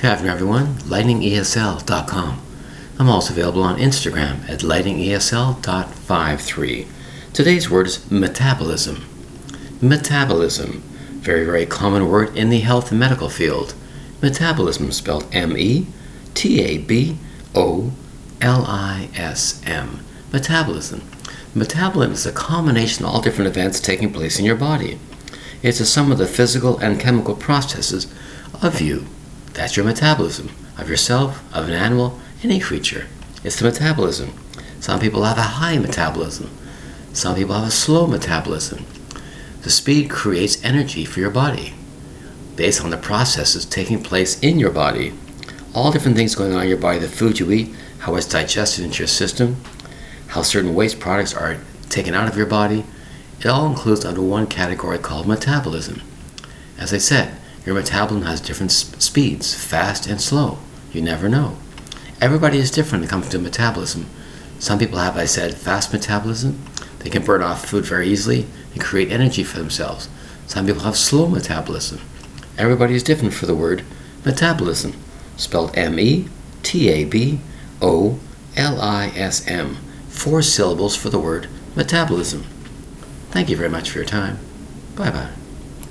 Good afternoon, everyone. LightningESL.com. I'm also available on Instagram at lightningesl.53. Today's word is metabolism. Metabolism, very, very common word in the health and medical field. Metabolism spelled M E T A B O L I S M. Metabolism. Metabolism is a combination of all different events taking place in your body. It's a sum of the physical and chemical processes of you. That's your metabolism, of yourself, of an animal, any creature. It's the metabolism. Some people have a high metabolism. Some people have a slow metabolism. The speed creates energy for your body based on the processes taking place in your body. All different things going on in your body, the food you eat, how it's digested into your system, how certain waste products are taken out of your body. It all includes under one category called metabolism. As I said, your metabolism has different speeds, fast and slow. You never know. Everybody is different when it comes to metabolism. Some people have, I said, fast metabolism. They can burn off food very easily and create energy for themselves. Some people have slow metabolism. Everybody is different for the word metabolism, spelled M E T A B O L I S M. Four syllables for the word metabolism. Thank you very much for your time. Bye bye.